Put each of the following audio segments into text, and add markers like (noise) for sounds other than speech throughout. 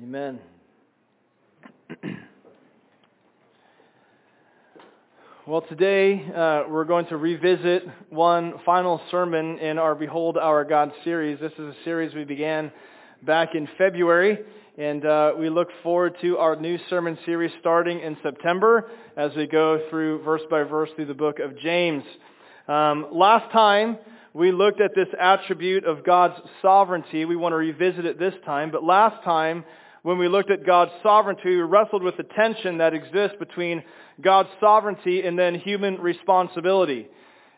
Amen. well, today uh, we're going to revisit one final sermon in our Behold Our God series. This is a series we began back in February, and uh, we look forward to our new sermon series starting in September as we go through verse by verse through the book of James. Um, last time, we looked at this attribute of God's sovereignty. We want to revisit it this time. But last time, when we looked at God's sovereignty, we wrestled with the tension that exists between God's sovereignty and then human responsibility.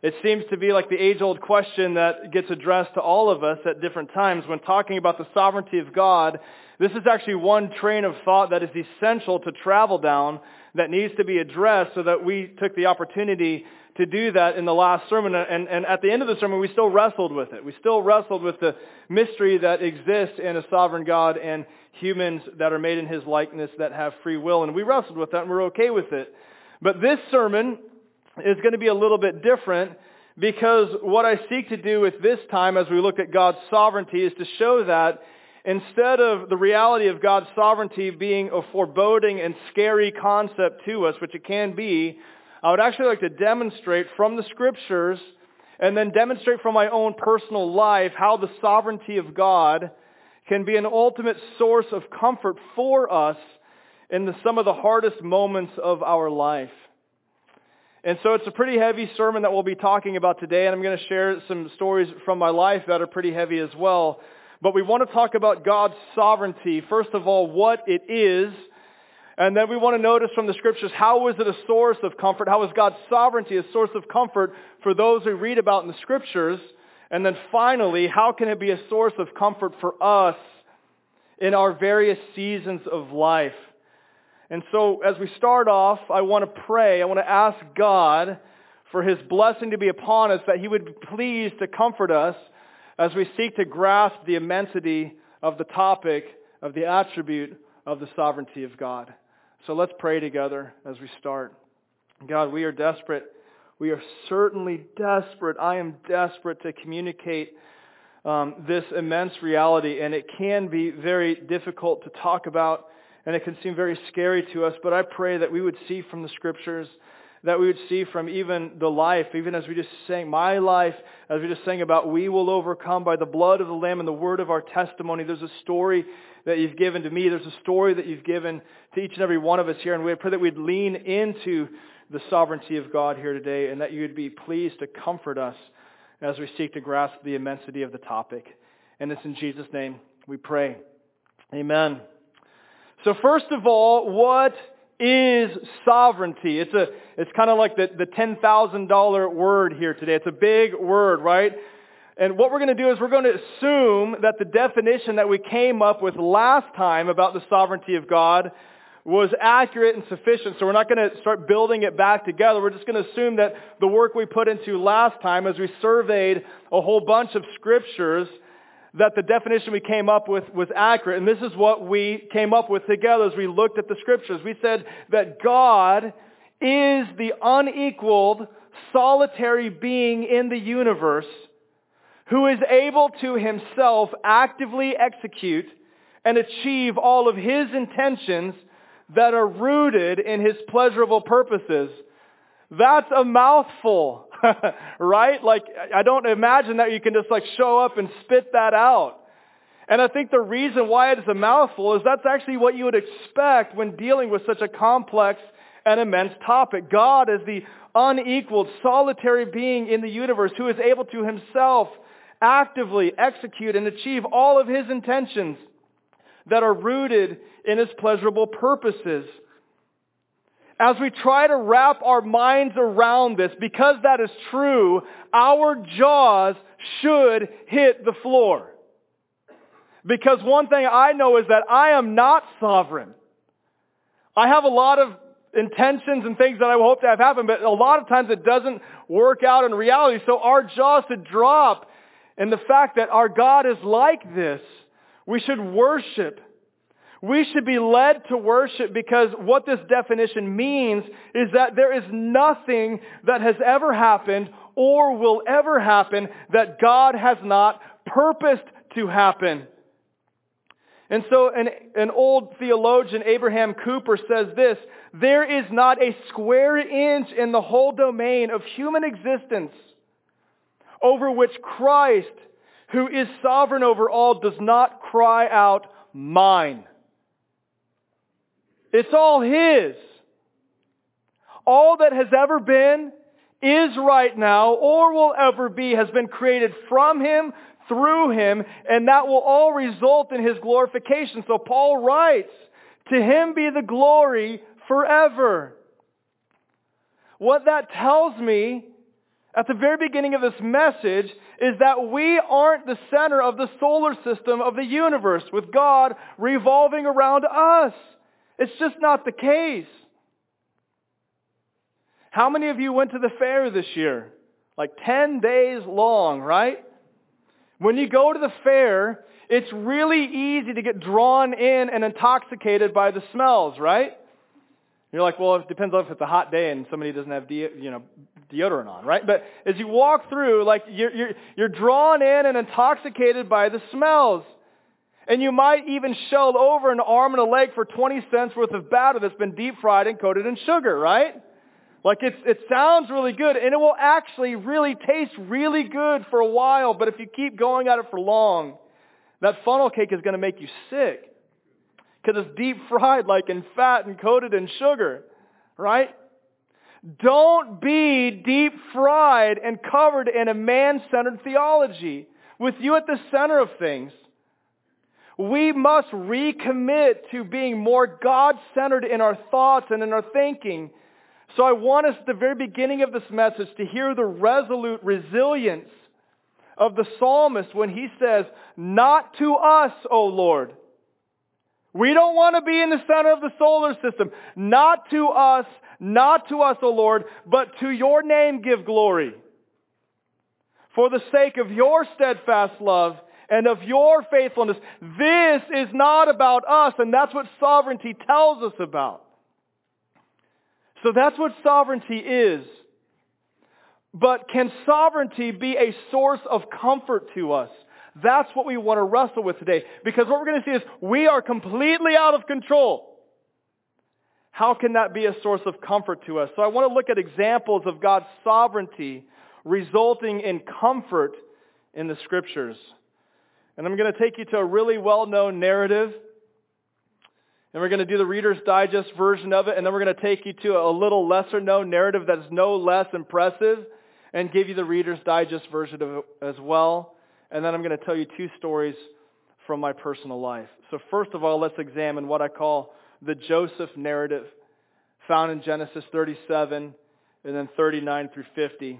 It seems to be like the age-old question that gets addressed to all of us at different times when talking about the sovereignty of God. This is actually one train of thought that is essential to travel down that needs to be addressed so that we took the opportunity to do that in the last sermon. And, and at the end of the sermon, we still wrestled with it. We still wrestled with the mystery that exists in a sovereign God and humans that are made in his likeness that have free will. And we wrestled with that and we're okay with it. But this sermon is going to be a little bit different because what I seek to do with this time as we look at God's sovereignty is to show that instead of the reality of God's sovereignty being a foreboding and scary concept to us, which it can be, I would actually like to demonstrate from the scriptures and then demonstrate from my own personal life how the sovereignty of God can be an ultimate source of comfort for us in the, some of the hardest moments of our life. And so it's a pretty heavy sermon that we'll be talking about today, and I'm going to share some stories from my life that are pretty heavy as well. But we want to talk about God's sovereignty. First of all, what it is, and then we want to notice from the scriptures, how is it a source of comfort? How is God's sovereignty a source of comfort for those we read about in the scriptures? And then finally, how can it be a source of comfort for us in our various seasons of life? And so as we start off, I want to pray. I want to ask God for his blessing to be upon us, that he would be pleased to comfort us as we seek to grasp the immensity of the topic of the attribute of the sovereignty of God. So let's pray together as we start. God, we are desperate. We are certainly desperate. I am desperate to communicate um, this immense reality, and it can be very difficult to talk about, and it can seem very scary to us. But I pray that we would see from the scriptures, that we would see from even the life, even as we just sang, my life, as we just sang about, we will overcome by the blood of the Lamb and the word of our testimony. There's a story that you've given to me. There's a story that you've given to each and every one of us here. And we pray that we'd lean into the sovereignty of God here today and that you would be pleased to comfort us as we seek to grasp the immensity of the topic. And it's in Jesus' name we pray. Amen. So first of all, what is sovereignty? It's a, it's kind of like the, the $10,000 word here today. It's a big word, right? And what we're going to do is we're going to assume that the definition that we came up with last time about the sovereignty of God was accurate and sufficient. So we're not going to start building it back together. We're just going to assume that the work we put into last time as we surveyed a whole bunch of scriptures that the definition we came up with was accurate. And this is what we came up with together as we looked at the scriptures. We said that God is the unequaled, solitary being in the universe who is able to himself actively execute and achieve all of his intentions that are rooted in his pleasurable purposes. That's a mouthful, (laughs) right? Like, I don't imagine that you can just like show up and spit that out. And I think the reason why it is a mouthful is that's actually what you would expect when dealing with such a complex and immense topic. God is the unequaled, solitary being in the universe who is able to himself actively execute and achieve all of his intentions that are rooted in his pleasurable purposes. As we try to wrap our minds around this, because that is true, our jaws should hit the floor. Because one thing I know is that I am not sovereign. I have a lot of intentions and things that I hope to have happen, but a lot of times it doesn't work out in reality. So our jaws should drop and the fact that our God is like this. We should worship. We should be led to worship because what this definition means is that there is nothing that has ever happened or will ever happen that God has not purposed to happen. And so an, an old theologian, Abraham Kuyper, says this, there is not a square inch in the whole domain of human existence over which Christ, who is sovereign over all, does not cry out, mine. It's all His. All that has ever been, is right now, or will ever be, has been created from Him, through Him, and that will all result in His glorification. So Paul writes, to Him be the glory forever. What that tells me at the very beginning of this message is that we aren't the center of the solar system of the universe with God revolving around us. It's just not the case. How many of you went to the fair this year? Like 10 days long, right? When you go to the fair, it's really easy to get drawn in and intoxicated by the smells, right? You're like, well, it depends on if it's a hot day and somebody doesn't have de- you know, deodorant on, right? But as you walk through, like you're, you're, you're drawn in and intoxicated by the smells. And you might even shell over an arm and a leg for 20 cents worth of batter that's been deep fried and coated in sugar, right? Like it's, it sounds really good and it will actually really taste really good for a while, but if you keep going at it for long, that funnel cake is going to make you sick because it's deep fried like in fat and coated in sugar, right? Don't be deep fried and covered in a man-centered theology with you at the center of things. We must recommit to being more God-centered in our thoughts and in our thinking. So I want us at the very beginning of this message to hear the resolute resilience of the psalmist when he says, Not to us, O Lord, we don't want to be in the center of the solar system. Not to us, not to us, O Lord, but to your name give glory. For the sake of your steadfast love and of your faithfulness. This is not about us, and that's what sovereignty tells us about. So that's what sovereignty is. But can sovereignty be a source of comfort to us? That's what we want to wrestle with today. Because what we're going to see is we are completely out of control. How can that be a source of comfort to us? So I want to look at examples of God's sovereignty resulting in comfort in the scriptures. And I'm going to take you to a really well-known narrative. And we're going to do the Reader's Digest version of it. And then we're going to take you to a little lesser known narrative that's no less impressive and give you the Reader's Digest version of it as well and then I'm going to tell you two stories from my personal life. So first of all, let's examine what I call the Joseph narrative found in Genesis 37 and then 39 through 50.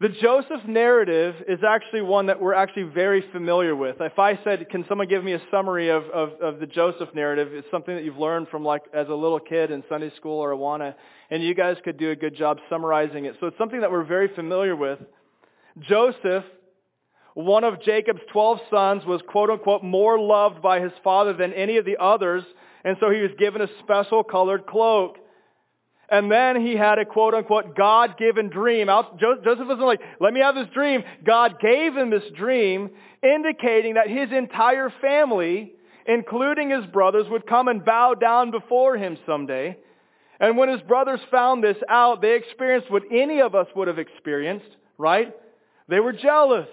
The Joseph narrative is actually one that we're actually very familiar with. If I said, can someone give me a summary of, of, of the Joseph narrative, it's something that you've learned from like as a little kid in Sunday school or Awana, and you guys could do a good job summarizing it. So it's something that we're very familiar with. Joseph one of Jacob's 12 sons was quote unquote more loved by his father than any of the others, and so he was given a special colored cloak. And then he had a quote unquote God-given dream. Joseph wasn't like, let me have this dream. God gave him this dream, indicating that his entire family, including his brothers, would come and bow down before him someday. And when his brothers found this out, they experienced what any of us would have experienced, right? They were jealous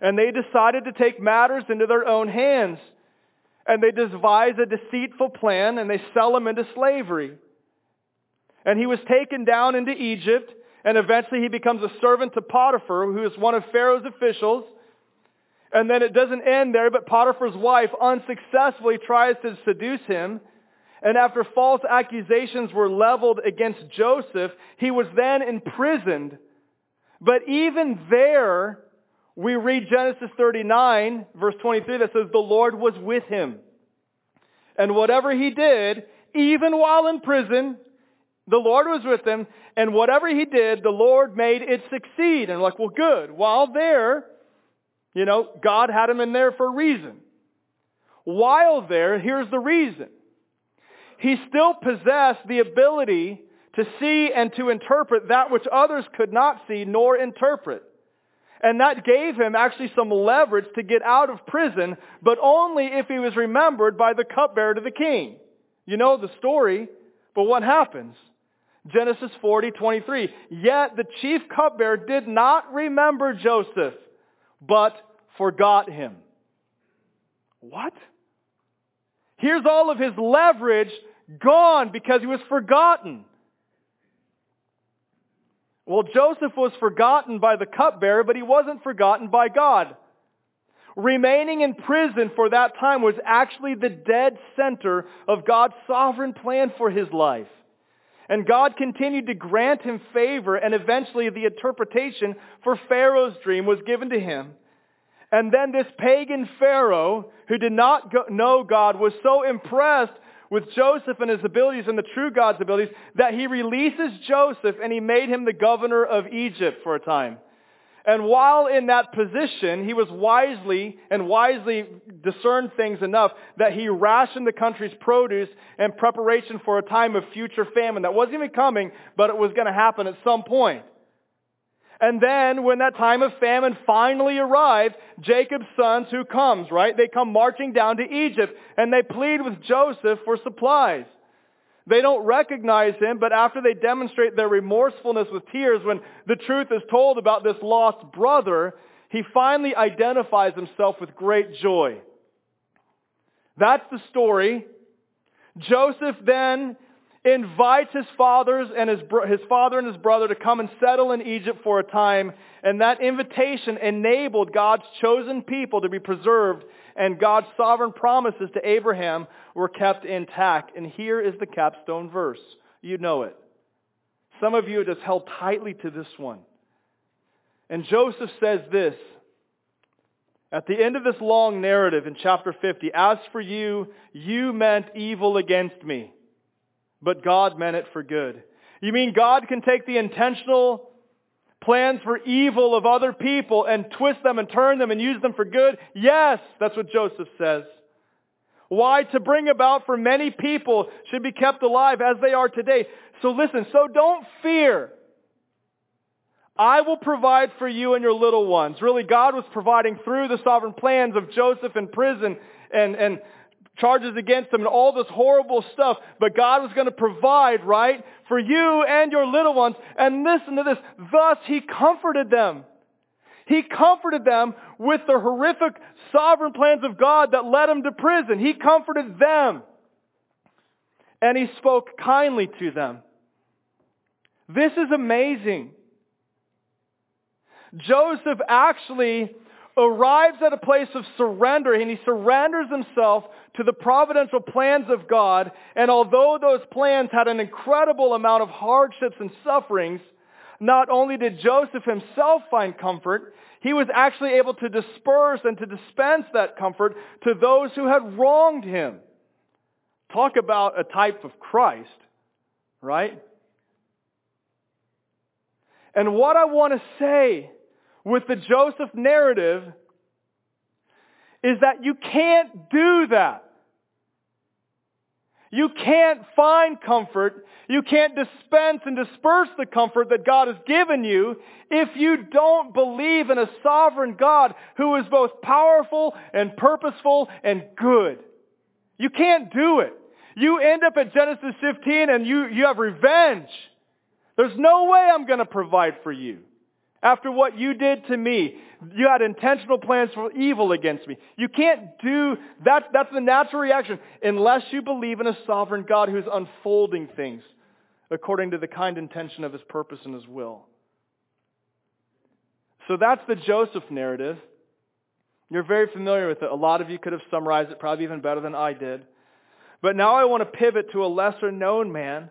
and they decided to take matters into their own hands. And they devise a deceitful plan and they sell him into slavery. And he was taken down into Egypt and eventually he becomes a servant to Potiphar, who is one of Pharaoh's officials. And then it doesn't end there, but Potiphar's wife unsuccessfully tries to seduce him. And after false accusations were leveled against Joseph, he was then imprisoned. But even there, we read Genesis 39, verse 23, that says, The Lord was with him. And whatever he did, even while in prison, the Lord was with him, and whatever he did, the Lord made it succeed. And like, well, good. While there, you know, God had him in there for a reason. While there, here's the reason. He still possessed the ability to see and to interpret that which others could not see nor interpret. And that gave him actually some leverage to get out of prison, but only if he was remembered by the cupbearer to the king. You know the story, but what happens? Genesis 40, 23. Yet the chief cupbearer did not remember Joseph, but forgot him. What? Here's all of his leverage gone because he was forgotten. Well, Joseph was forgotten by the cupbearer, but he wasn't forgotten by God. Remaining in prison for that time was actually the dead center of God's sovereign plan for his life. And God continued to grant him favor, and eventually the interpretation for Pharaoh's dream was given to him. And then this pagan Pharaoh, who did not know God, was so impressed with Joseph and his abilities and the true God's abilities that he releases Joseph and he made him the governor of Egypt for a time. And while in that position, he was wisely and wisely discerned things enough that he rationed the country's produce in preparation for a time of future famine that wasn't even coming, but it was going to happen at some point. And then when that time of famine finally arrived, Jacob's sons who comes, right? They come marching down to Egypt and they plead with Joseph for supplies. They don't recognize him, but after they demonstrate their remorsefulness with tears when the truth is told about this lost brother, he finally identifies himself with great joy. That's the story. Joseph then invites his fathers and his, his father and his brother to come and settle in Egypt for a time. And that invitation enabled God's chosen people to be preserved and God's sovereign promises to Abraham were kept intact. And here is the capstone verse. You know it. Some of you just held tightly to this one. And Joseph says this, at the end of this long narrative in chapter 50, as for you, you meant evil against me but God meant it for good. You mean God can take the intentional plans for evil of other people and twist them and turn them and use them for good? Yes, that's what Joseph says. Why? To bring about for many people should be kept alive as they are today. So listen, so don't fear. I will provide for you and your little ones. Really, God was providing through the sovereign plans of Joseph in prison and, and charges against them and all this horrible stuff. But God was going to provide, right, for you and your little ones. And listen to this. Thus he comforted them. He comforted them with the horrific sovereign plans of God that led him to prison. He comforted them. And he spoke kindly to them. This is amazing. Joseph actually arrives at a place of surrender and he surrenders himself to the providential plans of God. And although those plans had an incredible amount of hardships and sufferings, not only did Joseph himself find comfort, he was actually able to disperse and to dispense that comfort to those who had wronged him. Talk about a type of Christ, right? And what I want to say with the Joseph narrative is that you can't do that. You can't find comfort. You can't dispense and disperse the comfort that God has given you if you don't believe in a sovereign God who is both powerful and purposeful and good. You can't do it. You end up at Genesis 15 and you, you have revenge. There's no way I'm going to provide for you. After what you did to me, you had intentional plans for evil against me. You can't do that. That's the natural reaction unless you believe in a sovereign God who's unfolding things according to the kind intention of his purpose and his will. So that's the Joseph narrative. You're very familiar with it. A lot of you could have summarized it probably even better than I did. But now I want to pivot to a lesser known man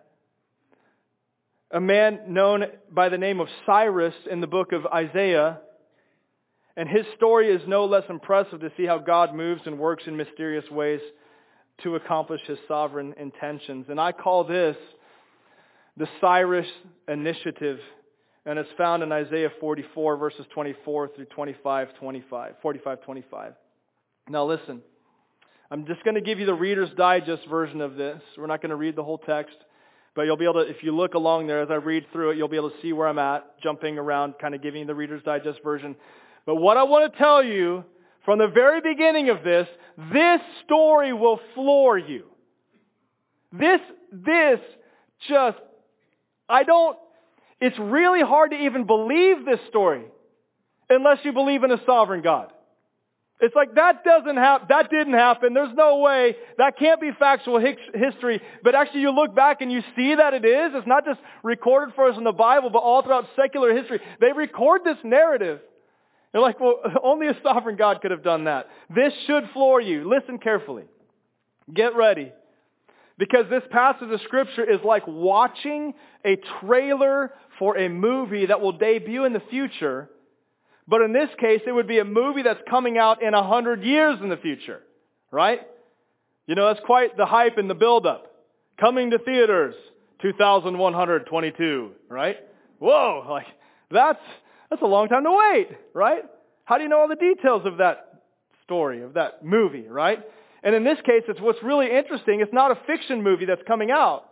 a man known by the name of Cyrus in the book of Isaiah. And his story is no less impressive to see how God moves and works in mysterious ways to accomplish his sovereign intentions. And I call this the Cyrus Initiative. And it's found in Isaiah 44 verses 24 through 25, 25, 45, 25. Now listen, I'm just going to give you the Reader's Digest version of this. We're not going to read the whole text. But you'll be able to, if you look along there as I read through it, you'll be able to see where I'm at, jumping around, kind of giving the Reader's Digest version. But what I want to tell you from the very beginning of this, this story will floor you. This, this just, I don't, it's really hard to even believe this story unless you believe in a sovereign God. It's like that doesn't happen, that didn't happen. There's no way. That can't be factual history. But actually you look back and you see that it is. It's not just recorded for us in the Bible, but all throughout secular history. They record this narrative. You're like, well, (laughs) only a sovereign God could have done that. This should floor you. Listen carefully. Get ready. Because this passage of scripture is like watching a trailer for a movie that will debut in the future but in this case, it would be a movie that's coming out in a hundred years in the future, right? You know, that's quite the hype and the buildup. Coming to theaters, 2122, right? Whoa, like, that's, that's a long time to wait, right? How do you know all the details of that story, of that movie, right? And in this case, it's what's really interesting. It's not a fiction movie that's coming out.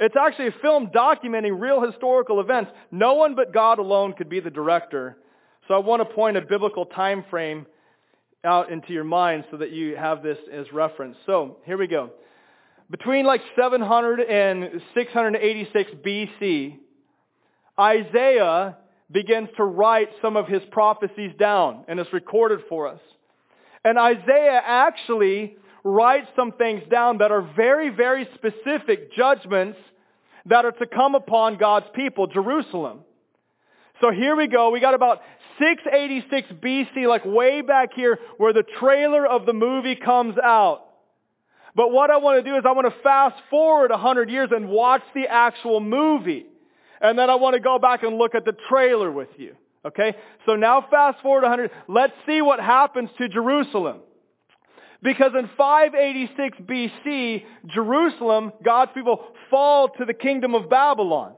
It's actually a film documenting real historical events. No one but God alone could be the director so I want to point a biblical time frame out into your mind so that you have this as reference. So here we go. Between like 700 and 686 BC, Isaiah begins to write some of his prophecies down, and it's recorded for us. And Isaiah actually writes some things down that are very, very specific judgments that are to come upon God's people, Jerusalem. So here we go. We got about 686 BC, like way back here where the trailer of the movie comes out. But what I want to do is I want to fast forward 100 years and watch the actual movie. And then I want to go back and look at the trailer with you. Okay? So now fast forward 100. Let's see what happens to Jerusalem. Because in 586 BC, Jerusalem, God's people, fall to the kingdom of Babylon.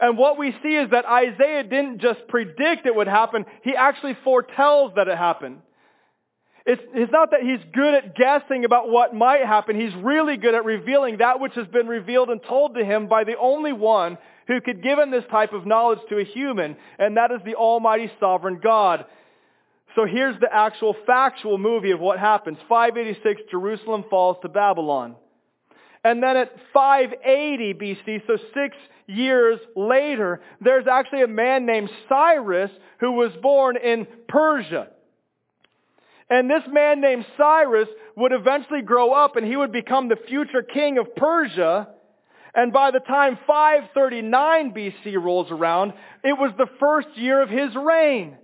And what we see is that Isaiah didn't just predict it would happen, he actually foretells that it happened. It's, it's not that he's good at guessing about what might happen. He's really good at revealing that which has been revealed and told to him by the only one who could give him this type of knowledge to a human, and that is the Almighty Sovereign God. So here's the actual factual movie of what happens. 586, Jerusalem falls to Babylon. And then at 580 BC, so six years later, there's actually a man named Cyrus who was born in Persia. And this man named Cyrus would eventually grow up and he would become the future king of Persia. And by the time 539 BC rolls around, it was the first year of his reign.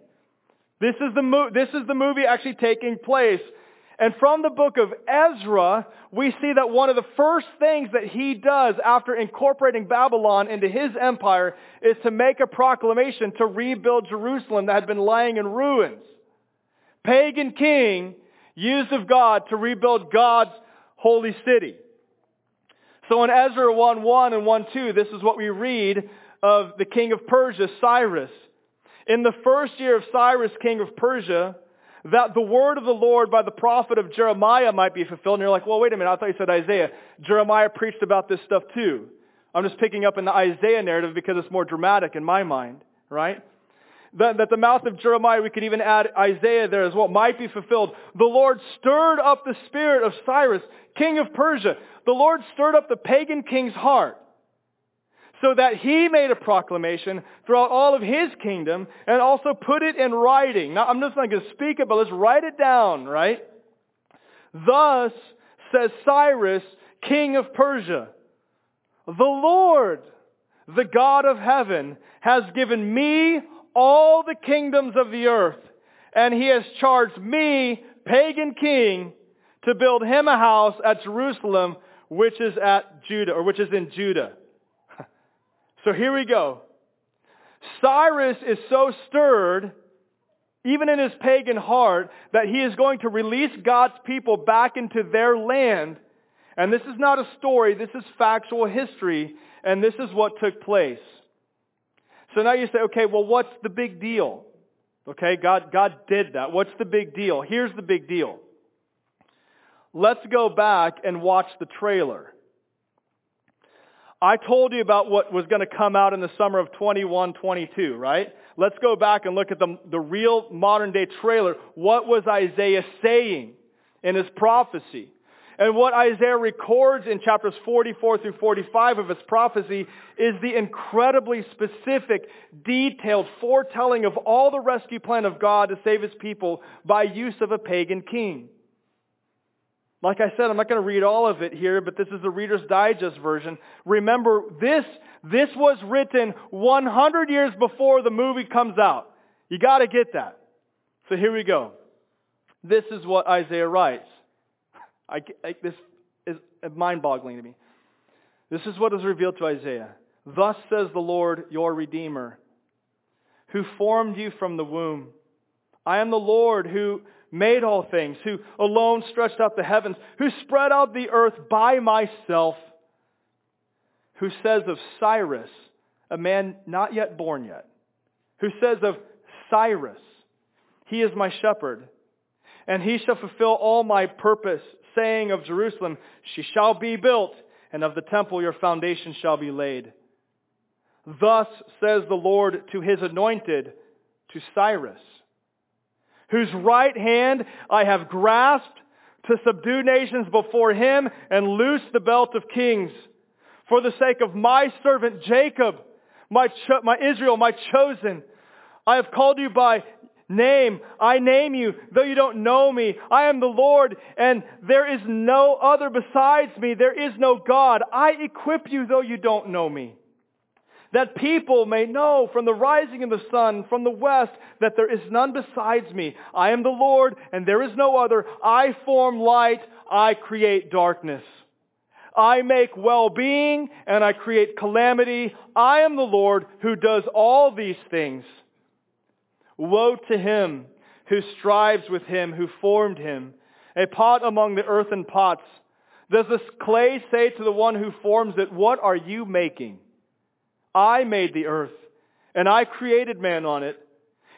This is the, mo- this is the movie actually taking place and from the book of Ezra, we see that one of the first things that he does after incorporating Babylon into his empire is to make a proclamation to rebuild Jerusalem that had been lying in ruins. Pagan king used of God to rebuild God's holy city. So in Ezra 1.1 and 1.2, this is what we read of the king of Persia, Cyrus. In the first year of Cyrus, king of Persia, that the word of the Lord by the prophet of Jeremiah might be fulfilled. And you're like, well, wait a minute. I thought you said Isaiah. Jeremiah preached about this stuff too. I'm just picking up in the Isaiah narrative because it's more dramatic in my mind, right? That, that the mouth of Jeremiah, we could even add Isaiah there as well, might be fulfilled. The Lord stirred up the spirit of Cyrus, king of Persia. The Lord stirred up the pagan king's heart so that he made a proclamation throughout all of his kingdom and also put it in writing. Now, I'm just not going to speak it, but let's write it down, right? Thus says Cyrus, king of Persia, the Lord, the God of heaven, has given me all the kingdoms of the earth, and he has charged me, pagan king, to build him a house at Jerusalem, which is at Judah, or which is in Judah. So here we go. Cyrus is so stirred, even in his pagan heart, that he is going to release God's people back into their land. And this is not a story, this is factual history, and this is what took place. So now you say, okay, well, what's the big deal? Okay, God, God did that. What's the big deal? Here's the big deal. Let's go back and watch the trailer. I told you about what was going to come out in the summer of 21, 22, right? Let's go back and look at the, the real modern day trailer. What was Isaiah saying in his prophecy? And what Isaiah records in chapters 44 through 45 of his prophecy is the incredibly specific, detailed foretelling of all the rescue plan of God to save his people by use of a pagan king. Like I said, I'm not going to read all of it here, but this is the Reader's Digest version. Remember, this, this was written 100 years before the movie comes out. You got to get that. So here we go. This is what Isaiah writes. I, I, this is mind-boggling to me. This is what is revealed to Isaiah. Thus says the Lord, your Redeemer, who formed you from the womb. I am the Lord who made all things, who alone stretched out the heavens, who spread out the earth by myself, who says of Cyrus, a man not yet born yet, who says of Cyrus, he is my shepherd, and he shall fulfill all my purpose, saying of Jerusalem, she shall be built, and of the temple your foundation shall be laid. Thus says the Lord to his anointed, to Cyrus, whose right hand I have grasped to subdue nations before him and loose the belt of kings. For the sake of my servant Jacob, my, cho- my Israel, my chosen, I have called you by name. I name you, though you don't know me. I am the Lord, and there is no other besides me. There is no God. I equip you, though you don't know me that people may know from the rising of the sun from the west that there is none besides me. I am the Lord and there is no other. I form light. I create darkness. I make well-being and I create calamity. I am the Lord who does all these things. Woe to him who strives with him who formed him, a pot among the earthen pots. Does this clay say to the one who forms it, what are you making? I made the earth, and I created man on it.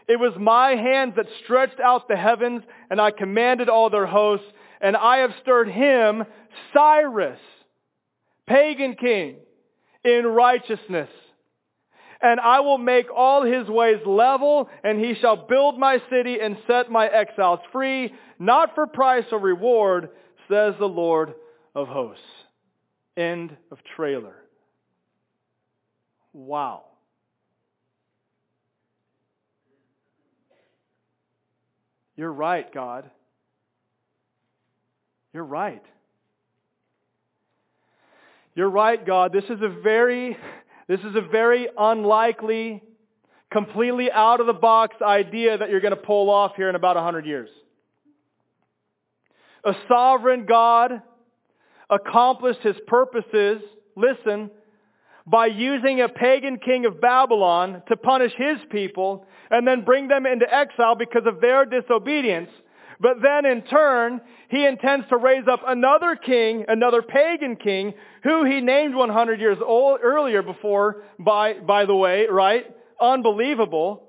It was my hands that stretched out the heavens, and I commanded all their hosts, and I have stirred him, Cyrus, pagan king, in righteousness. And I will make all his ways level, and he shall build my city and set my exiles free, not for price or reward, says the Lord of hosts. End of trailer. Wow. You're right, God. You're right. You're right, God. This is a very, this is a very unlikely, completely out of the box idea that you're going to pull off here in about 100 years. A sovereign God accomplished his purposes, listen, by using a pagan king of Babylon to punish his people and then bring them into exile because of their disobedience. But then in turn, he intends to raise up another king, another pagan king, who he named 100 years old, earlier before, by, by the way, right? Unbelievable.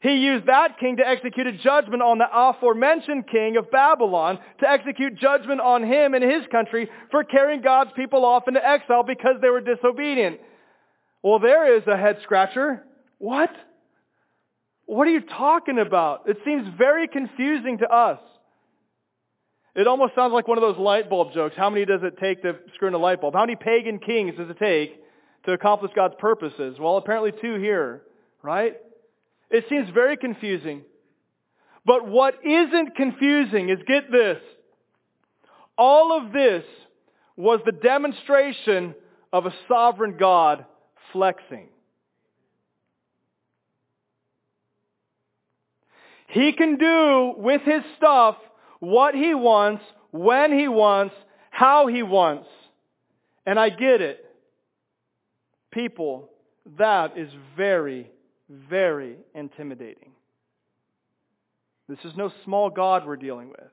He used that king to execute a judgment on the aforementioned king of Babylon, to execute judgment on him and his country for carrying God's people off into exile because they were disobedient. Well, there is a head scratcher. What? What are you talking about? It seems very confusing to us. It almost sounds like one of those light bulb jokes. How many does it take to screw in a light bulb? How many pagan kings does it take to accomplish God's purposes? Well, apparently two here, right? It seems very confusing. But what isn't confusing is get this. All of this was the demonstration of a sovereign God flexing. He can do with his stuff what he wants, when he wants, how he wants. And I get it. People, that is very very intimidating. This is no small God we're dealing with.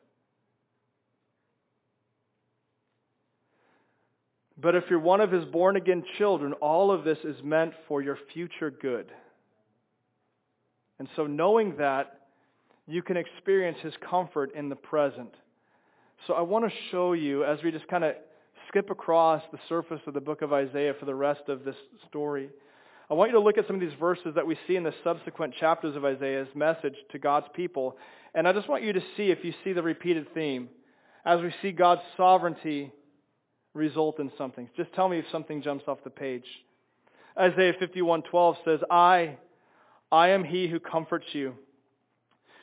But if you're one of his born again children, all of this is meant for your future good. And so knowing that, you can experience his comfort in the present. So I want to show you, as we just kind of skip across the surface of the book of Isaiah for the rest of this story. I want you to look at some of these verses that we see in the subsequent chapters of Isaiah's message to God's people. And I just want you to see if you see the repeated theme as we see God's sovereignty result in something. Just tell me if something jumps off the page. Isaiah 51:12 says, "I I am he who comforts you.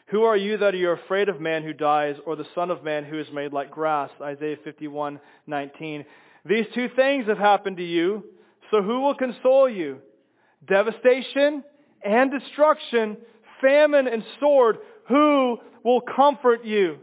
Who are you that you are afraid of man who dies or the son of man who is made like grass?" Isaiah 51:19. These two things have happened to you, so who will console you? Devastation and destruction, famine and sword, who will comfort you?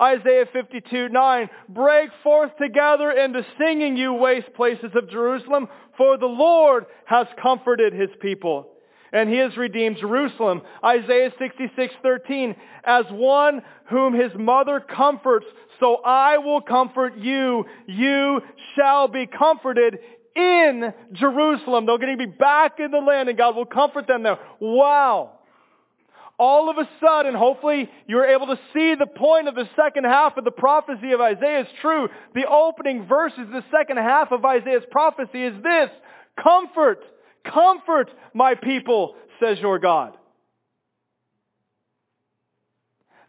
Isaiah 52, 9, break forth together into singing, you waste places of Jerusalem, for the Lord has comforted his people and he has redeemed Jerusalem. Isaiah 66, 13, as one whom his mother comforts, so I will comfort you. You shall be comforted in Jerusalem. They're going to be back in the land and God will comfort them there. Wow all of a sudden, hopefully you're able to see the point of the second half of the prophecy of Isaiah is true. The opening verses, the second half of Isaiah's prophecy is this. Comfort, comfort my people, says your God.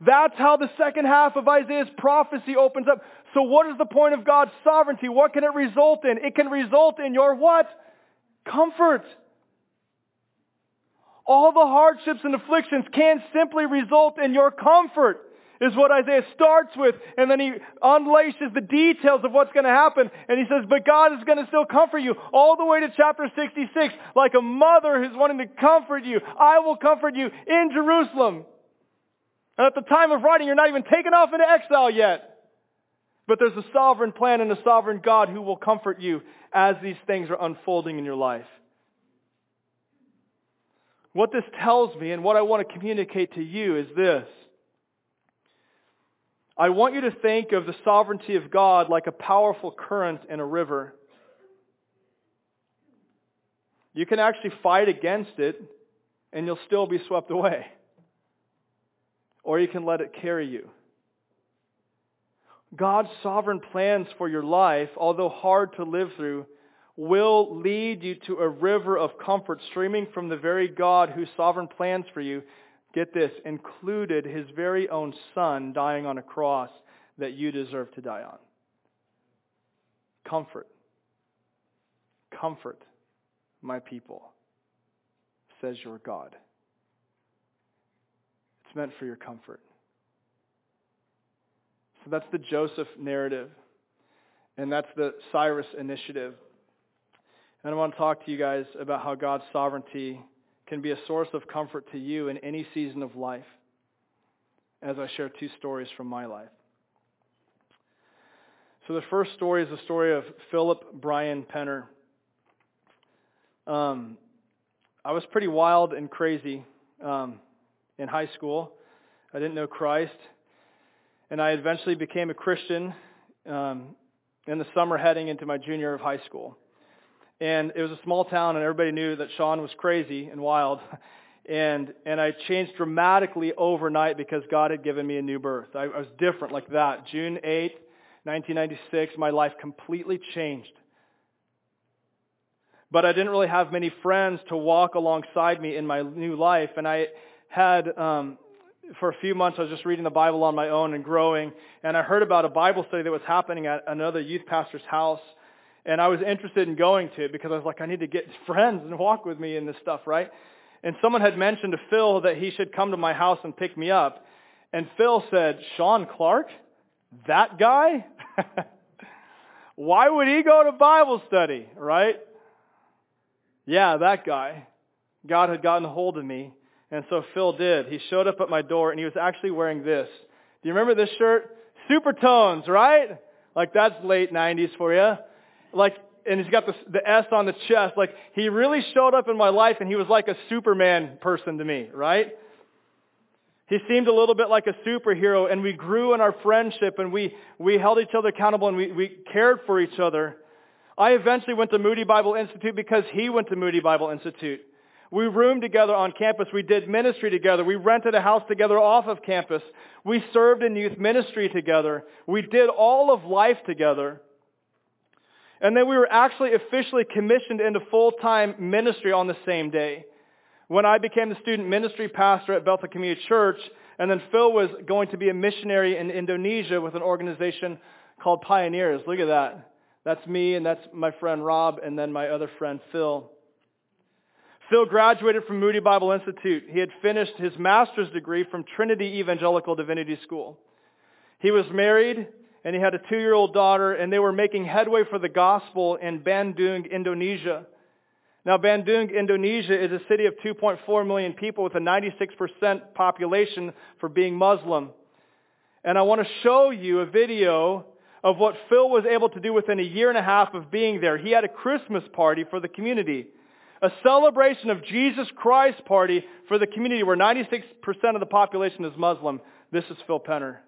That's how the second half of Isaiah's prophecy opens up. So what is the point of God's sovereignty? What can it result in? It can result in your what? Comfort. All the hardships and afflictions can simply result in your comfort, is what Isaiah starts with. And then he unleashes the details of what's going to happen. And he says, but God is going to still comfort you all the way to chapter 66, like a mother who's wanting to comfort you. I will comfort you in Jerusalem. And at the time of writing, you're not even taken off into exile yet. But there's a sovereign plan and a sovereign God who will comfort you as these things are unfolding in your life. What this tells me and what I want to communicate to you is this. I want you to think of the sovereignty of God like a powerful current in a river. You can actually fight against it and you'll still be swept away. Or you can let it carry you. God's sovereign plans for your life, although hard to live through, will lead you to a river of comfort streaming from the very God whose sovereign plans for you, get this, included his very own son dying on a cross that you deserve to die on. Comfort. Comfort my people, says your God. It's meant for your comfort. So that's the Joseph narrative. And that's the Cyrus initiative. And I want to talk to you guys about how God's sovereignty can be a source of comfort to you in any season of life as I share two stories from my life. So the first story is the story of Philip Brian Penner. Um, I was pretty wild and crazy um, in high school. I didn't know Christ. And I eventually became a Christian um, in the summer heading into my junior of high school and it was a small town, and everybody knew that Sean was crazy and wild. (laughs) And and I changed dramatically overnight because God had given me a new birth. I, I was different like that. June 8, 1996, my life completely changed. But I didn't really have many friends to walk alongside me in my new life, and I had um, for a few months I was just reading the Bible on my own and growing, and I heard about a Bible study that was happening at another youth pastor's house and I was interested in going to it because I was like, I need to get (laughs) friends and walk with me in this stuff, right? And someone had mentioned to Phil that he should come to my house and pick me up. And Phil said, Sean Clark? That guy? (laughs) Why would he go to Bible study, right? Yeah, that guy. God had gotten a hold of me. And so Phil did. He showed up at my door and he was actually wearing this. Do you remember this shirt? Supertones, right? Like that's late 90s for you like, and he's got the, the S on the chest. Like, he really showed up in my life and he was like a Superman person to me, right? He seemed a little bit like a superhero and we grew in our friendship and we, we held each other accountable and we, we cared for each other. I eventually went to Moody Bible Institute because he went to Moody Bible Institute. We roomed together on campus. We did ministry together. We rented a house together off of campus. We served in youth ministry together. We did all of life together. And then we were actually officially commissioned into full-time ministry on the same day. When I became the student ministry pastor at Bethel Community Church, and then Phil was going to be a missionary in Indonesia with an organization called Pioneers. Look at that. That's me, and that's my friend Rob, and then my other friend Phil. Phil graduated from Moody Bible Institute. He had finished his master's degree from Trinity Evangelical Divinity School. He was married and he had a two-year-old daughter and they were making headway for the gospel in Bandung, Indonesia. Now Bandung, Indonesia is a city of 2.4 million people with a 96% population for being Muslim. And I want to show you a video of what Phil was able to do within a year and a half of being there. He had a Christmas party for the community a celebration of Jesus Christ party for the community where 96% of the population is Muslim. This is Phil Penner.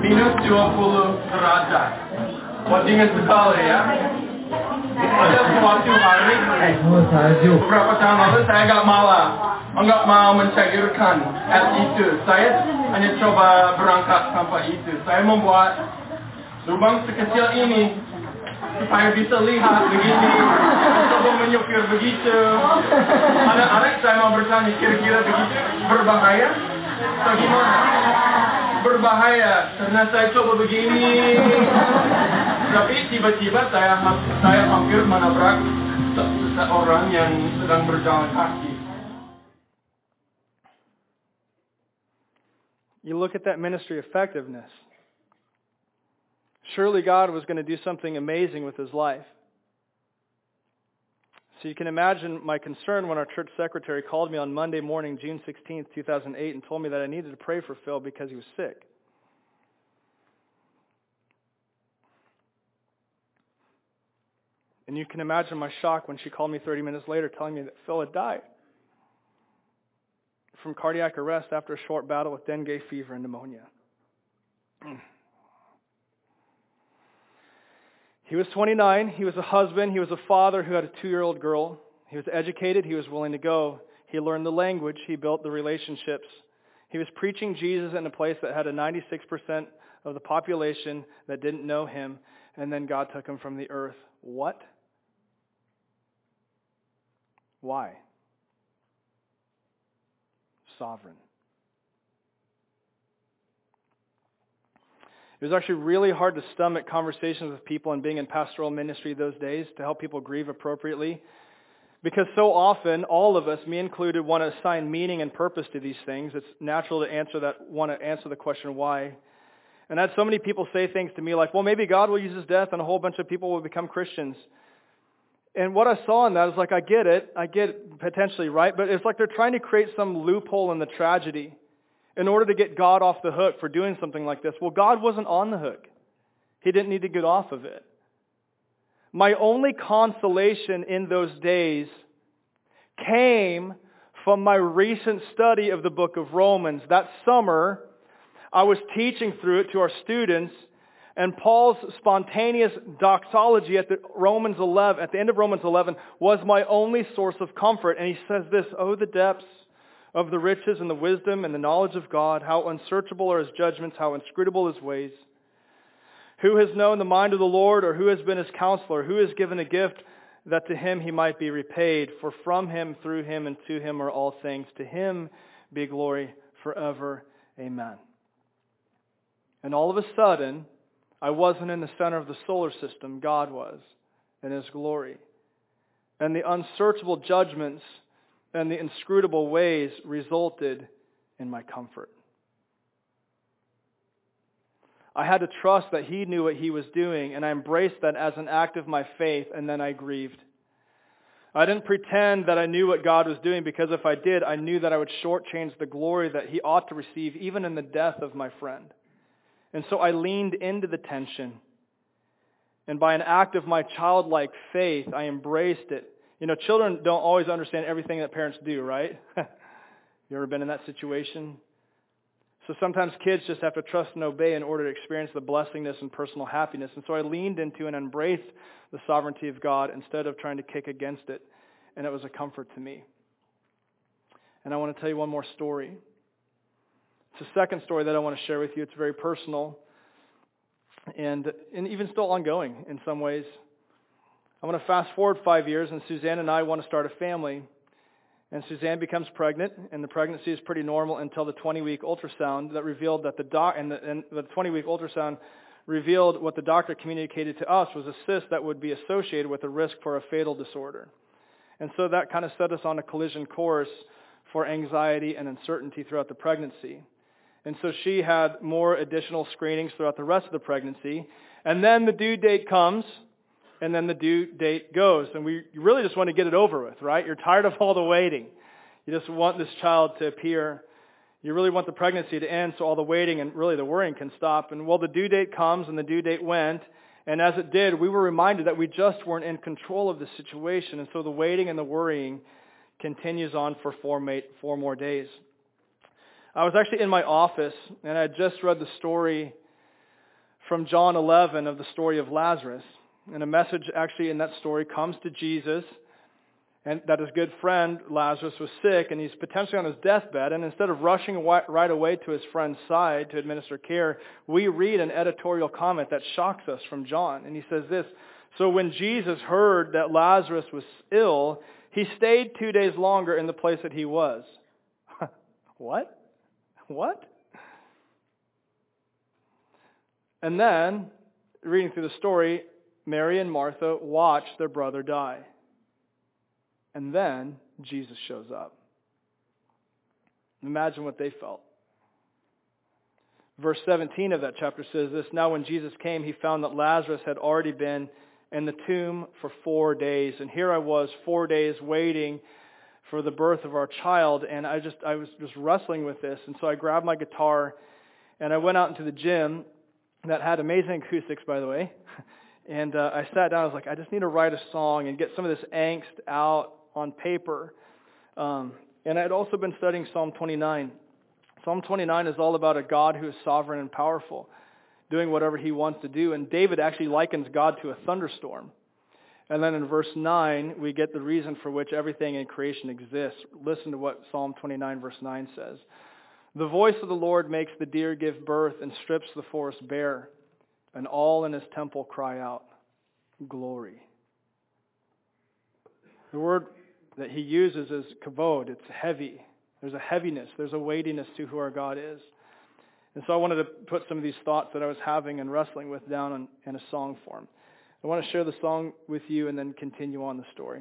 Minus 20 derajat. Buat dingin sekali ya. Ada suatu hari, beberapa tahun lalu saya agak malah enggak mau mencairkan es itu. Saya hanya coba berangkat tanpa itu. Saya membuat lubang sekecil ini supaya bisa lihat begini. Coba menyupir begitu. Anak-anak saya mau bertanya kira-kira begitu berbahaya? Bagaimana? Berbahaya karena saya coba begini. Tapi tiba-tiba saya saya hampir menabrak seseorang yang sedang berjalan kaki. You look at that ministry effectiveness. Surely God was going to do something amazing with his life. So you can imagine my concern when our church secretary called me on Monday morning, June 16th, 2008, and told me that I needed to pray for Phil because he was sick. And you can imagine my shock when she called me 30 minutes later telling me that Phil had died from cardiac arrest after a short battle with dengue fever and pneumonia. He was 29. He was a husband. He was a father who had a two-year-old girl. He was educated. He was willing to go. He learned the language. He built the relationships. He was preaching Jesus in a place that had a 96% of the population that didn't know him, and then God took him from the earth. What? Why? Sovereign. It was actually really hard to stomach conversations with people and being in pastoral ministry those days to help people grieve appropriately. Because so often, all of us, me included, want to assign meaning and purpose to these things. It's natural to answer that, want to answer the question why. And I had so many people say things to me like, well, maybe God will use his death and a whole bunch of people will become Christians. And what I saw in that is like, I get it. I get it potentially, right? But it's like they're trying to create some loophole in the tragedy in order to get God off the hook for doing something like this. Well, God wasn't on the hook. He didn't need to get off of it. My only consolation in those days came from my recent study of the book of Romans. That summer, I was teaching through it to our students, and Paul's spontaneous doxology at the Romans 11, at the end of Romans 11, was my only source of comfort. And he says this, Oh, the depths of the riches and the wisdom and the knowledge of God, how unsearchable are his judgments, how inscrutable his ways. Who has known the mind of the Lord, or who has been his counselor? Who has given a gift that to him he might be repaid? For from him, through him, and to him are all things. To him be glory forever. Amen. And all of a sudden, I wasn't in the center of the solar system. God was in his glory. And the unsearchable judgments and the inscrutable ways resulted in my comfort. I had to trust that he knew what he was doing, and I embraced that as an act of my faith, and then I grieved. I didn't pretend that I knew what God was doing because if I did, I knew that I would shortchange the glory that he ought to receive even in the death of my friend. And so I leaned into the tension. And by an act of my childlike faith, I embraced it. You know, children don't always understand everything that parents do, right? (laughs) you ever been in that situation? So sometimes kids just have to trust and obey in order to experience the blessingness and personal happiness. And so I leaned into and embraced the sovereignty of God instead of trying to kick against it. and it was a comfort to me. And I want to tell you one more story. It's the second story that I want to share with you. It's very personal and, and even still ongoing in some ways. I want to fast forward five years, and Suzanne and I want to start a family. And Suzanne becomes pregnant, and the pregnancy is pretty normal until the 20-week ultrasound that revealed that the doc and the, and the 20-week ultrasound revealed what the doctor communicated to us was a cyst that would be associated with a risk for a fatal disorder. And so that kind of set us on a collision course for anxiety and uncertainty throughout the pregnancy. And so she had more additional screenings throughout the rest of the pregnancy. And then the due date comes, and then the due date goes. And we really just want to get it over with, right? You're tired of all the waiting. You just want this child to appear. You really want the pregnancy to end so all the waiting and really the worrying can stop. And well, the due date comes and the due date went. And as it did, we were reminded that we just weren't in control of the situation. And so the waiting and the worrying continues on for four, four more days. I was actually in my office and I had just read the story from John 11 of the story of Lazarus. And a message actually in that story comes to Jesus and that his good friend Lazarus was sick and he's potentially on his deathbed. And instead of rushing right away to his friend's side to administer care, we read an editorial comment that shocks us from John. And he says this, So when Jesus heard that Lazarus was ill, he stayed two days longer in the place that he was. (laughs) what? What? And then, reading through the story, Mary and Martha watch their brother die. And then Jesus shows up. Imagine what they felt. Verse 17 of that chapter says this, Now when Jesus came, he found that Lazarus had already been in the tomb for four days. And here I was, four days waiting for the birth of our child. And I just, I was just wrestling with this. And so I grabbed my guitar and I went out into the gym that had amazing acoustics, by the way. (laughs) And uh, I sat down. I was like, I just need to write a song and get some of this angst out on paper. Um, and I had also been studying Psalm 29. Psalm 29 is all about a God who is sovereign and powerful, doing whatever he wants to do. And David actually likens God to a thunderstorm. And then in verse 9, we get the reason for which everything in creation exists. Listen to what Psalm 29 verse 9 says. The voice of the Lord makes the deer give birth and strips the forest bare and all in his temple cry out, Glory. The word that he uses is kavod. It's heavy. There's a heaviness. There's a weightiness to who our God is. And so I wanted to put some of these thoughts that I was having and wrestling with down in, in a song form. I want to share the song with you and then continue on the story.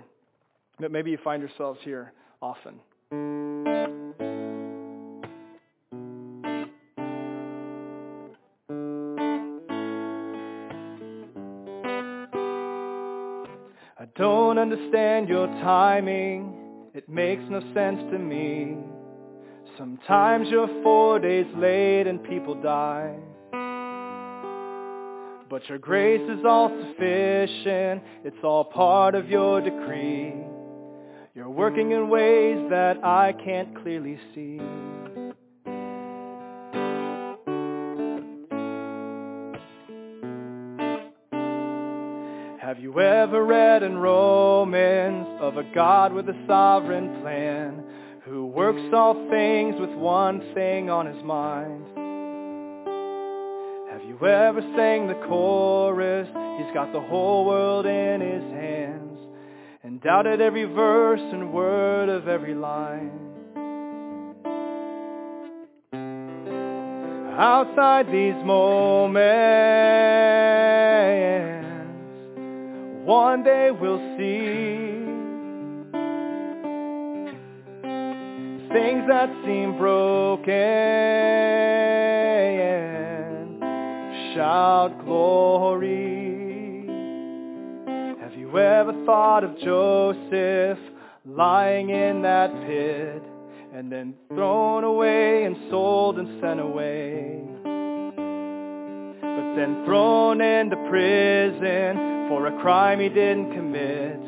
But maybe you find yourselves here often. I don't understand your timing. It makes no sense to me. Sometimes you're four days late and people die. But your grace is all sufficient. It's all part of your decree. You're working in ways that I can't clearly see. Have you ever read in Romans of a God with a sovereign plan who works all things with one thing on his mind? Have you ever sang the chorus, he's got the whole world in his hands and doubted every verse and word of every line? Outside these moments one day we'll see things that seem broken shout glory. Have you ever thought of Joseph lying in that pit and then thrown away and sold and sent away? But then thrown into prison for a crime he didn't commit,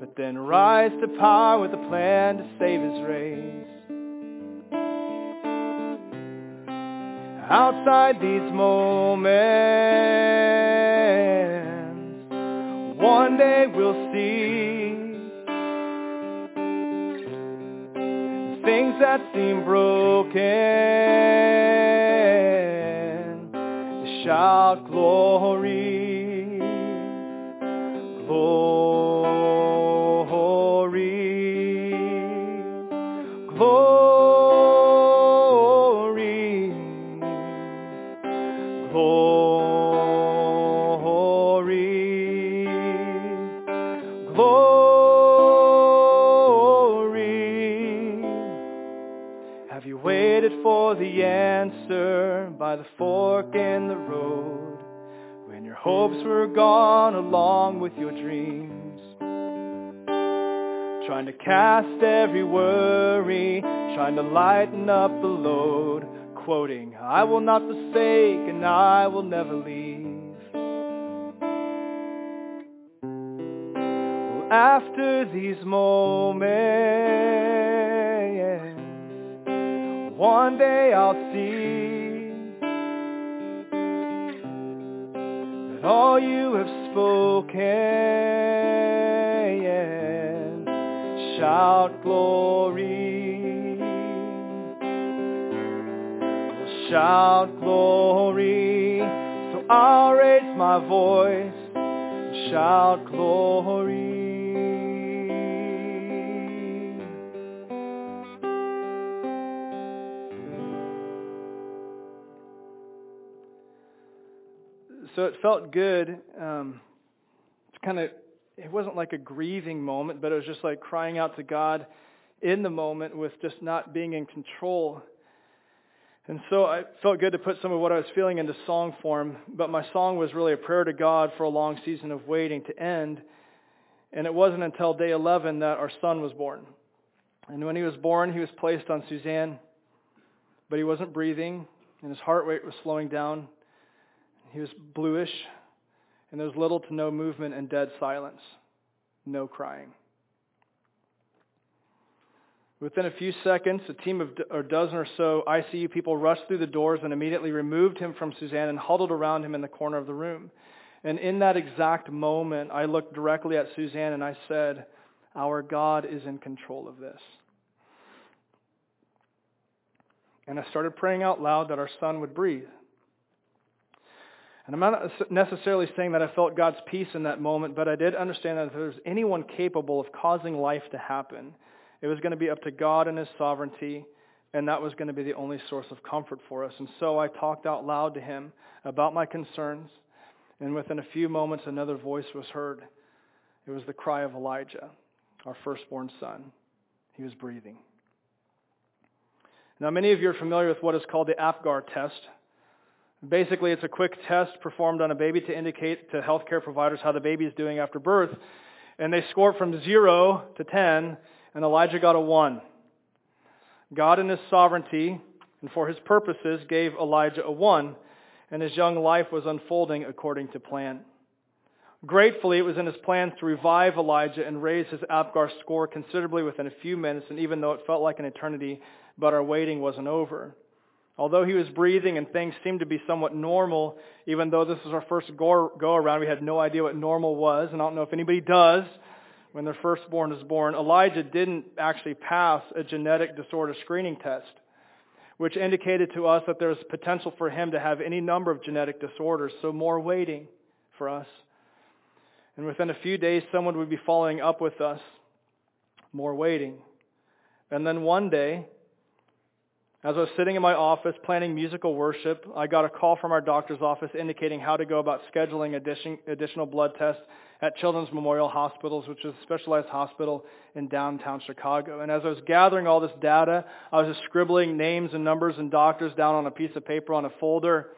but then rise to power with a plan to save his race. outside these moments. One day we'll see things that seem broken. Shout glory, glory. By the fork in the road when your hopes were gone along with your dreams? Trying to cast every worry, trying to lighten up the load, quoting, I will not forsake and I will never leave. Well, after these moments, one day I'll see all you have spoken shout glory, shout glory. So I'll raise my voice shout glory. So it felt good. Um, it's kind of, it wasn't like a grieving moment, but it was just like crying out to God in the moment with just not being in control. And so I felt good to put some of what I was feeling into song form, but my song was really a prayer to God for a long season of waiting to end. And it wasn't until day 11 that our son was born. And when he was born, he was placed on Suzanne, but he wasn't breathing, and his heart rate was slowing down. He was bluish, and there was little to no movement and dead silence, no crying. Within a few seconds, a team of a dozen or so ICU people rushed through the doors and immediately removed him from Suzanne and huddled around him in the corner of the room. And in that exact moment, I looked directly at Suzanne and I said, Our God is in control of this. And I started praying out loud that our son would breathe. And I'm not necessarily saying that I felt God's peace in that moment, but I did understand that if there was anyone capable of causing life to happen, it was going to be up to God and His sovereignty, and that was going to be the only source of comfort for us. And so I talked out loud to Him about my concerns, and within a few moments, another voice was heard. It was the cry of Elijah, our firstborn son. He was breathing. Now, many of you are familiar with what is called the APGAR test. Basically, it's a quick test performed on a baby to indicate to healthcare providers how the baby is doing after birth. And they score from 0 to 10, and Elijah got a 1. God in his sovereignty and for his purposes gave Elijah a 1, and his young life was unfolding according to plan. Gratefully, it was in his plans to revive Elijah and raise his Apgar score considerably within a few minutes, and even though it felt like an eternity, but our waiting wasn't over. Although he was breathing and things seemed to be somewhat normal, even though this was our first go, go around, we had no idea what normal was, and I don't know if anybody does when their firstborn is born. Elijah didn't actually pass a genetic disorder screening test, which indicated to us that there was potential for him to have any number of genetic disorders, so more waiting for us. And within a few days, someone would be following up with us, more waiting. And then one day, as I was sitting in my office planning musical worship, I got a call from our doctor's office indicating how to go about scheduling addition, additional blood tests at Children's Memorial Hospitals, which is a specialized hospital in downtown Chicago. And as I was gathering all this data, I was just scribbling names and numbers and doctors down on a piece of paper on a folder.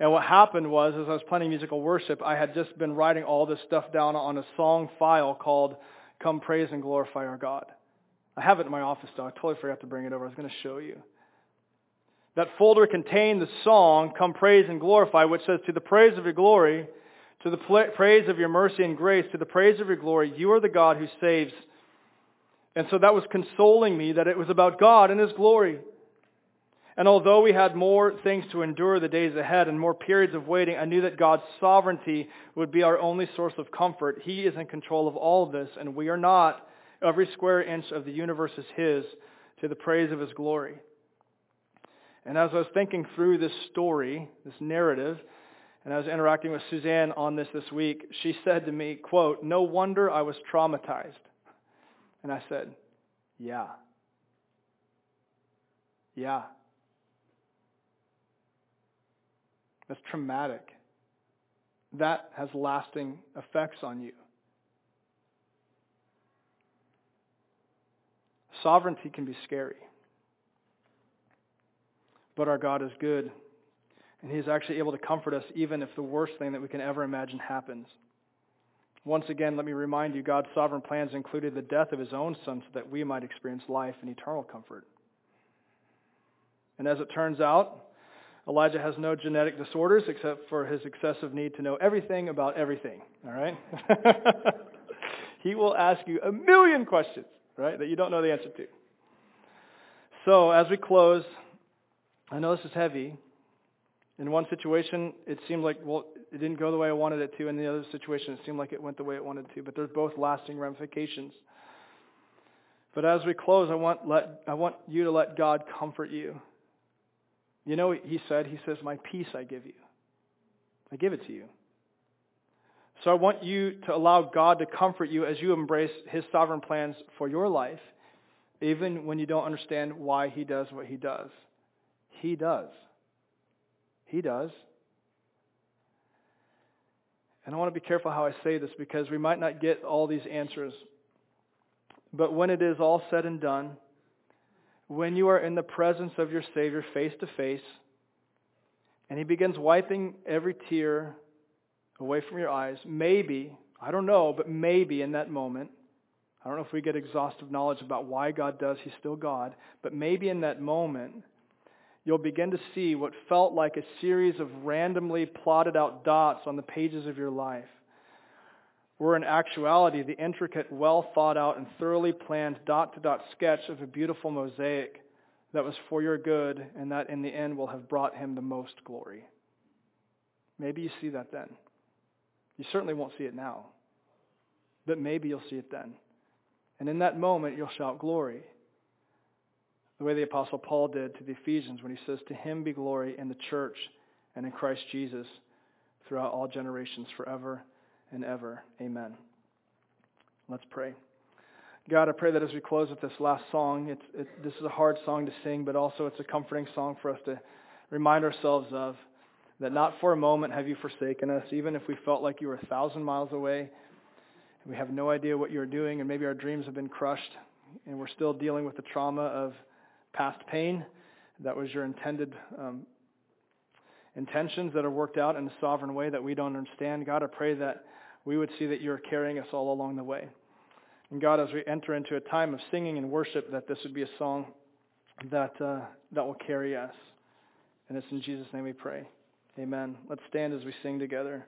And what happened was, as I was planning musical worship, I had just been writing all this stuff down on a song file called Come Praise and Glorify Our God. I have it in my office, though. I totally forgot to bring it over. I was going to show you. That folder contained the song, Come Praise and Glorify, which says, To the praise of your glory, to the praise of your mercy and grace, to the praise of your glory, you are the God who saves. And so that was consoling me that it was about God and His glory. And although we had more things to endure the days ahead and more periods of waiting, I knew that God's sovereignty would be our only source of comfort. He is in control of all of this, and we are not. Every square inch of the universe is His, to the praise of his glory. And as I was thinking through this story, this narrative, and I was interacting with Suzanne on this this week, she said to me, quote, no wonder I was traumatized. And I said, yeah. Yeah. That's traumatic. That has lasting effects on you. Sovereignty can be scary. But our God is good. And He is actually able to comfort us even if the worst thing that we can ever imagine happens. Once again, let me remind you God's sovereign plans included the death of His own Son so that we might experience life and eternal comfort. And as it turns out, Elijah has no genetic disorders except for his excessive need to know everything about everything. All right? (laughs) he will ask you a million questions, right, that you don't know the answer to. So, as we close, I know this is heavy. In one situation, it seemed like, well, it didn't go the way I wanted it to. In the other situation, it seemed like it went the way it wanted to. But there's both lasting ramifications. But as we close, I want, let, I want you to let God comfort you. You know, he said, he says, my peace I give you. I give it to you. So I want you to allow God to comfort you as you embrace his sovereign plans for your life, even when you don't understand why he does what he does. He does. He does. And I want to be careful how I say this because we might not get all these answers. But when it is all said and done, when you are in the presence of your Savior face to face, and He begins wiping every tear away from your eyes, maybe, I don't know, but maybe in that moment, I don't know if we get exhaustive knowledge about why God does, He's still God, but maybe in that moment, you'll begin to see what felt like a series of randomly plotted out dots on the pages of your life were in actuality the intricate, well thought out, and thoroughly planned dot to dot sketch of a beautiful mosaic that was for your good and that in the end will have brought him the most glory. Maybe you see that then. You certainly won't see it now, but maybe you'll see it then. And in that moment, you'll shout glory the way the Apostle Paul did to the Ephesians when he says, To him be glory in the church and in Christ Jesus throughout all generations forever and ever. Amen. Let's pray. God, I pray that as we close with this last song, it's, it, this is a hard song to sing, but also it's a comforting song for us to remind ourselves of that not for a moment have you forsaken us, even if we felt like you were a thousand miles away and we have no idea what you're doing, and maybe our dreams have been crushed, and we're still dealing with the trauma of past pain. That was your intended um, intentions that are worked out in a sovereign way that we don't understand. God, I pray that we would see that you're carrying us all along the way. And God, as we enter into a time of singing and worship, that this would be a song that, uh, that will carry us. And it's in Jesus' name we pray. Amen. Let's stand as we sing together.